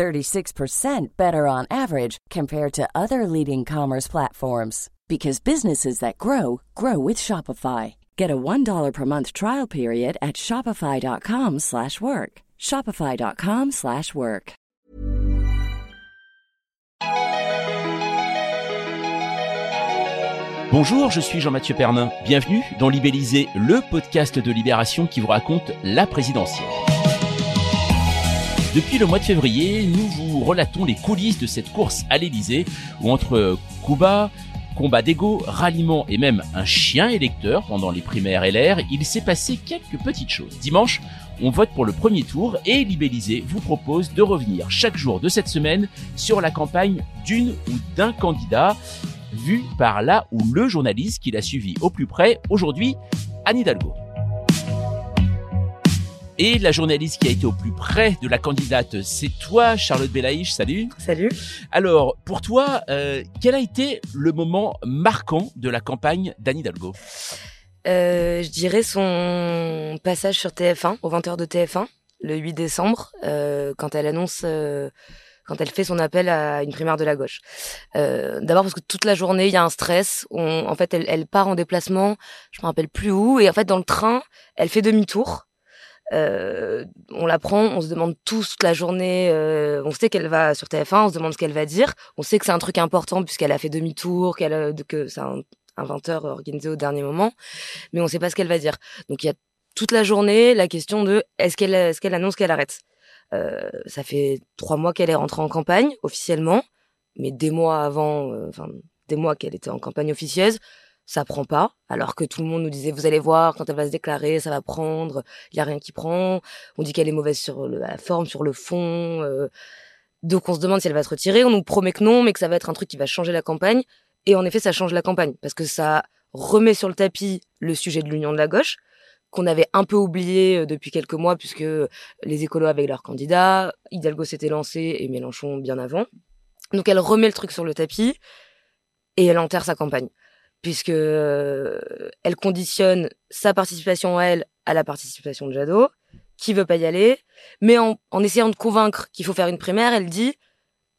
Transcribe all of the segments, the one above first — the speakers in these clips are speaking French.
36% better on average compared to other leading commerce platforms because businesses that grow grow with Shopify. Get a $1 per month trial period at shopify.com/work. shopify.com/work. Bonjour, je suis Jean-Mathieu Pernin. Bienvenue dans Libellisé, le podcast de Libération qui vous raconte la présidentielle. Depuis le mois de février, nous vous relatons les coulisses de cette course à l'Élysée où entre Cuba, combat d'ego, ralliement et même un chien électeur pendant les primaires LR, il s'est passé quelques petites choses. Dimanche, on vote pour le premier tour et Libellisé vous propose de revenir chaque jour de cette semaine sur la campagne d'une ou d'un candidat vu par là ou le journaliste qui l'a suivi au plus près, aujourd'hui Anne Hidalgo. Et la journaliste qui a été au plus près de la candidate, c'est toi, Charlotte Belaïch. Salut. Salut. Alors, pour toi, euh, quel a été le moment marquant de la campagne d'Anne Hidalgo? Euh, Je dirais son passage sur TF1, au 20h de TF1, le 8 décembre, euh, quand elle annonce... Quand elle fait son appel à une primaire de la gauche. Euh, D'abord parce que toute la journée il y a un stress. On, en fait, elle, elle, part en déplacement, je me rappelle plus où, et en fait dans le train, elle fait demi-tour. Euh, on la prend, on se demande tous toute la journée, euh, on sait qu'elle va sur TF1, on se demande ce qu'elle va dire, on sait que c'est un truc important puisqu'elle a fait demi-tour, qu'elle que c'est un, un 20h organisé au dernier moment, mais on sait pas ce qu'elle va dire. Donc il y a toute la journée la question de est-ce qu'elle est-ce annonce qu'elle arrête? Euh, ça fait trois mois qu'elle est rentrée en campagne officiellement, mais des mois avant, euh, enfin des mois qu'elle était en campagne officieuse, ça prend pas, alors que tout le monde nous disait vous allez voir quand elle va se déclarer, ça va prendre, il y a rien qui prend. On dit qu'elle est mauvaise sur la forme, sur le fond. Euh, donc on se demande si elle va se retirer. On nous promet que non, mais que ça va être un truc qui va changer la campagne. Et en effet, ça change la campagne parce que ça remet sur le tapis le sujet de l'union de la gauche qu'on avait un peu oublié euh, depuis quelques mois puisque les écolos avaient leur candidat, Hidalgo s'était lancé et Mélenchon bien avant. Donc elle remet le truc sur le tapis et elle enterre sa campagne puisque euh, elle conditionne sa participation à elle à la participation de Jadot, qui veut pas y aller, mais en, en essayant de convaincre qu'il faut faire une primaire, elle dit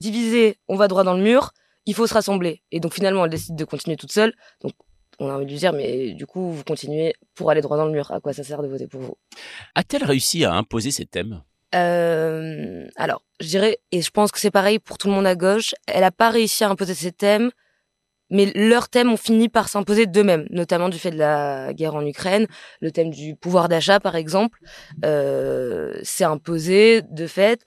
diviser, on va droit dans le mur, il faut se rassembler. Et donc finalement, elle décide de continuer toute seule. Donc on a envie de lui dire, mais du coup, vous continuez pour aller droit dans le mur. À quoi ça sert de voter pour vous? A-t-elle réussi à imposer ses thèmes? Euh, Alors, je dirais, et je pense que c'est pareil pour tout le monde à gauche, elle a pas réussi à imposer ses thèmes mais leurs thèmes ont fini par s'imposer d'eux-mêmes, notamment du fait de la guerre en Ukraine. Le thème du pouvoir d'achat, par exemple, euh, s'est imposé de fait.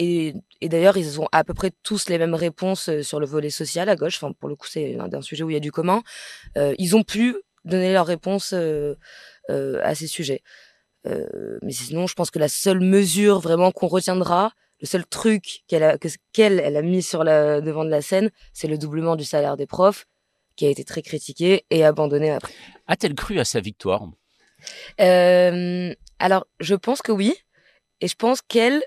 Et, d'ailleurs, ils ont à peu près tous les mêmes réponses euh, sur le volet social à gauche. Enfin, pour le coup, c'est un, un, sujet où il y a du commun. Euh, ils ont pu donner leurs réponses euh, euh, à ces sujets. Euh, mais sinon, je pense que la seule mesure vraiment qu'on retiendra, le seul truc qu'elle a, qu'elle elle a mis sur le devant de la scène, c'est le doublement du salaire des profs, qui a été très critiqué et abandonné après. A-t-elle cru à sa victoire? Euh, Alors, je pense que oui, et je pense qu'elle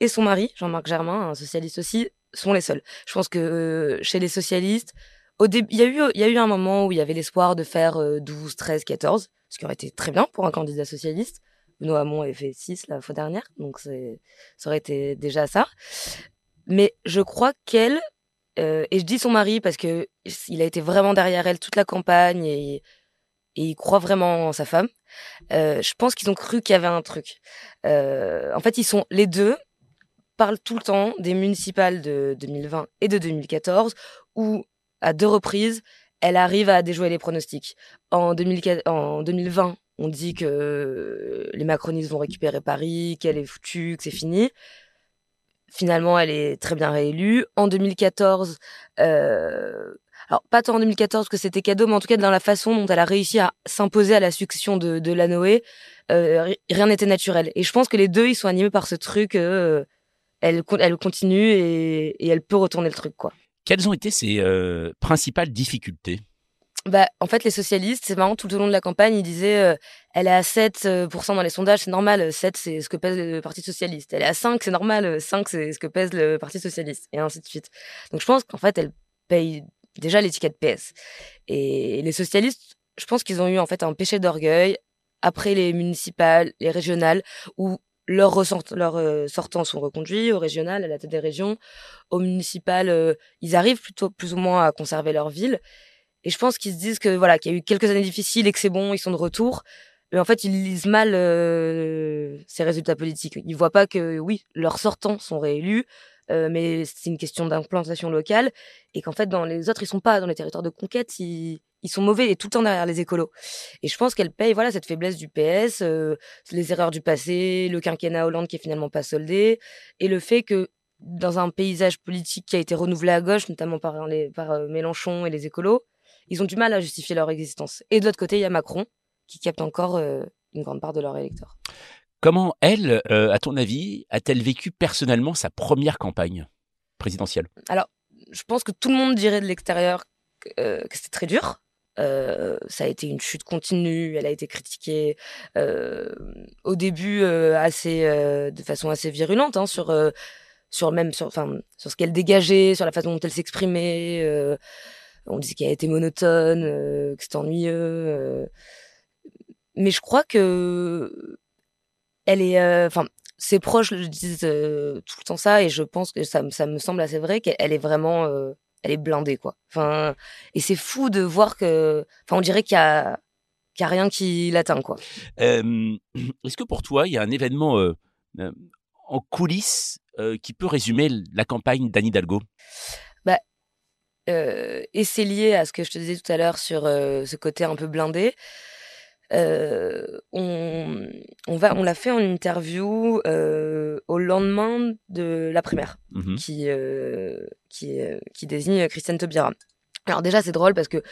et son mari, Jean-Marc Germain, un socialiste aussi, sont les seuls. Je pense que euh, chez les socialistes, au début, il y a eu, il y a eu un moment où il y avait l'espoir de faire euh, 12, 13, 14, ce qui aurait été très bien pour un candidat socialiste. Benoît Hamon avait fait 6 la fois dernière, donc ça aurait été déjà ça. Mais je crois qu'elle, euh, et je dis son mari parce que il a été vraiment derrière elle toute la campagne et, il croit vraiment en sa femme. Euh, je pense qu'ils ont cru qu'il y avait un truc. Euh, en fait, ils sont les deux parlent tout le temps des municipales de 2020 et de 2014 où à deux reprises elle arrive à déjouer les pronostics. En, 2000, en 2020, on dit que les macronistes vont récupérer Paris, qu'elle est foutue, que c'est fini. Finalement, elle est très bien réélue. En 2014, euh, alors pas tant en 2014 que c'était cadeau, mais en tout cas dans la façon dont elle a réussi à s'imposer à la succession de, de Lanoé, euh, rien n'était naturel. Et je pense que les deux, ils sont animés par ce truc, euh, elle, continue et, et elle peut retourner le truc, quoi. Quelles ont été ses principales difficultés? Bah, en fait, les socialistes, c'est marrant, tout au long de la campagne, ils disaient euh, elle est à 7% euh, dans les sondages, c'est normal, 7 c'est ce que pèse le Parti Socialiste. Elle est à 5, c'est normal, 5 c'est ce que pèse le Parti Socialiste, et ainsi de suite. Donc je pense qu'en fait, elle paye déjà l'étiquette PS. Et les socialistes, je pense qu'ils ont eu en fait un péché d'orgueil après les municipales, les régionales, où leurs, euh, sortants sont reconduits, au régional, à la tête des régions, au municipal, ils arrivent plutôt plus ou moins à conserver leur ville. Et je pense qu'ils se disent que voilà, qu'il y a eu quelques années difficiles et que c'est bon, ils sont de retour. Mais en fait, ils lisent mal euh, ces résultats politiques. Ils voient pas que oui, leurs sortants sont réélus, euh, mais c'est une question d'implantation locale et qu'en fait, dans les autres, ils sont pas dans les territoires de conquête. Ils, ils sont mauvais et tout le temps derrière les écolos. Et je pense qu'elle paye voilà cette faiblesse du PS, euh, les erreurs du passé, le quinquennat Hollande qui est finalement pas soldé, et le fait que dans un paysage politique qui a été renouvelé à gauche, notamment par, les, par euh, Mélenchon et les écolos, ils ont du mal à justifier leur existence. Et de l'autre côté, il y a Macron qui capte encore euh, une grande part de leurs électeurs. Comment elle, euh, à ton avis, a-t-elle vécu personnellement sa première campagne présidentielle? Alors, je pense que tout le monde dirait de l'extérieur que, euh, c'était très dur. ça a été une chute continue, elle a été critiquée au début assez, de façon assez virulente hein, sur, sur même sur, sur ce qu'elle dégageait, sur la façon dont elle s'exprimait on disait qu'elle était monotone, euh, que c'était ennuyeux. Euh. Mais je crois que elle est, euh, enfin, ses proches le disent tout le temps ça, et je pense que ça, me semble assez vrai qu'elle est vraiment, elle est blindée quoi. Enfin, et c'est fou de voir que, enfin, on dirait qu'il y a, qu'il y a rien qui l'atteint quoi. Est-ce que pour toi, il y a un événement en coulisses qui peut résumer la campagne d'Anne Hidalgo? Euh, et c'est lié à ce que je te disais tout à l'heure sur euh, ce côté un peu blindé. Euh, on, on, va, on l'a fait en interview au lendemain de la primaire, mmh qui, qui, qui désigne Christiane Taubira. Alors déjà, c'est drôle parce que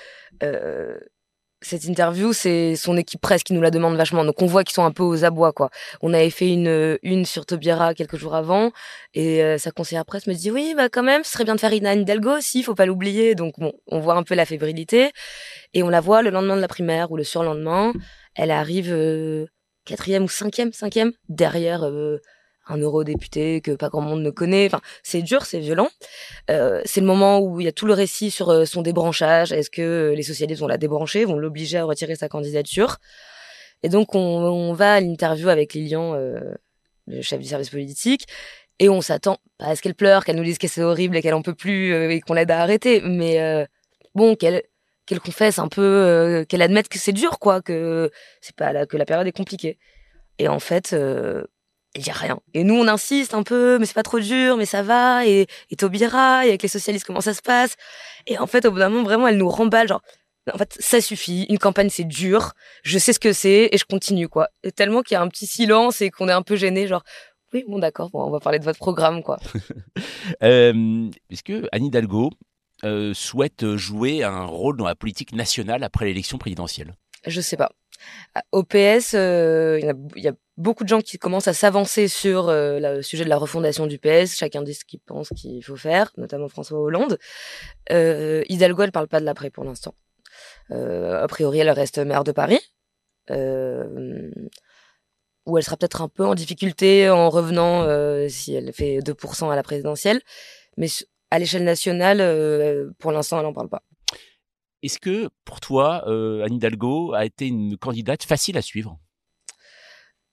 cette interview, c'est son équipe presse qui nous la demande vachement. Donc on voit qu'ils sont un peu aux abois, quoi. On avait fait une une sur Tobira quelques jours avant, et euh, sa conseillère presse me dit oui, bah quand même, ce serait bien de faire Anne Hidalgo aussi, faut pas l'oublier. Donc bon, on voit un peu la fébrilité, et on la voit le lendemain de la primaire ou le surlendemain, elle arrive euh, quatrième ou cinquième, cinquième derrière euh, un eurodéputé que pas grand monde ne connaît. Enfin, c'est dur, c'est violent. Euh, c'est le moment où il y a tout le récit sur euh, son débranchage. Est-ce que euh, les socialistes vont la débrancher, vont l'obliger à retirer sa candidature? Et donc on, on va à l'interview avec Lilian, euh, le chef du service politique, et on s'attend pas à ce qu'elle pleure, qu'elle nous dise que c'est horrible et qu'elle en peut plus et qu'on l'aide à arrêter, mais bon, qu'elle qu'elle confesse un peu, qu'elle admette que c'est dur, quoi, que c'est pas là, que la période est compliquée. Et en fait, il y a rien. Et nous, on insiste un peu, mais c'est pas trop dur, mais ça va. Et, et Taubira, et avec les socialistes, comment ça se passe? Et en fait, au bout d'un moment, vraiment, elle nous remballe, genre, en fait, ça suffit. Une campagne, c'est dur. Je sais ce que c'est et je continue, quoi. Et tellement qu'il y a un petit silence et qu'on est un peu gêné, genre, oui, bon, d'accord, bon, on va parler de votre programme, quoi. euh, Est-ce que Anne Hidalgo euh, souhaite jouer un rôle dans la politique nationale après l'élection présidentielle? Je sais pas. Au PS, euh, il y, a beaucoup de gens qui commencent à s'avancer sur euh, le sujet de la refondation du PS. Chacun dit ce qu'il pense qu'il faut faire, notamment François Hollande. Euh, Hidalgo, elle parle pas de l'après pour l'instant. Euh, a priori, elle reste maire de Paris. Où elle sera peut-être un peu en difficulté en revenant si elle fait 2% à la présidentielle. Mais à l'échelle nationale, pour l'instant, elle n'en parle pas. Est-ce que pour toi, Anne Hidalgo a été une candidate facile à suivre?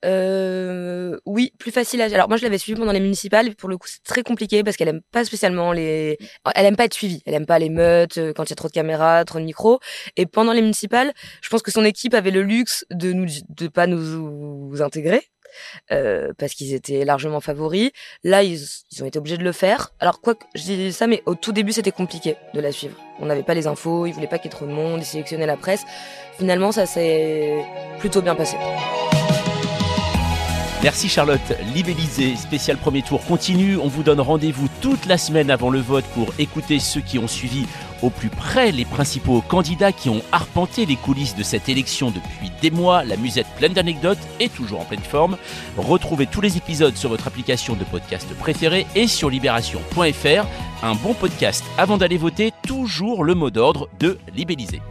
Euh, oui, plus facile à. Alors moi, je l'avais suivie pendant les municipales. Pour le coup, c'est très compliqué parce qu'elle aime pas spécialement les. Elle aime pas être suivie. Elle aime pas les meutes euh, quand il y a trop de caméras, trop de micros. Et pendant les municipales, je pense que son équipe avait le luxe de nous de pas nous intégrer euh, parce qu'ils étaient largement favoris. Là, ils, ont été obligés de le faire. Alors, quoi que je dis ça, mais au tout début, c'était compliqué de la suivre. On n'avait pas les infos, ils voulaient pas qu'il y ait trop de monde, ils sélectionnaient la presse. Finalement, ça s'est plutôt bien passé. Merci Charlotte. Libellisé, spécial premier tour continue. On vous donne rendez-vous toute la semaine avant le vote pour écouter ceux qui ont suivi au plus près les principaux candidats qui ont arpenté les coulisses de cette élection depuis des mois. La musette pleine d'anecdotes est toujours en pleine forme. Retrouvez tous les épisodes sur votre application de podcast préférée et sur libération.fr. Un bon podcast avant d'aller voter, toujours le mot d'ordre de libelliser.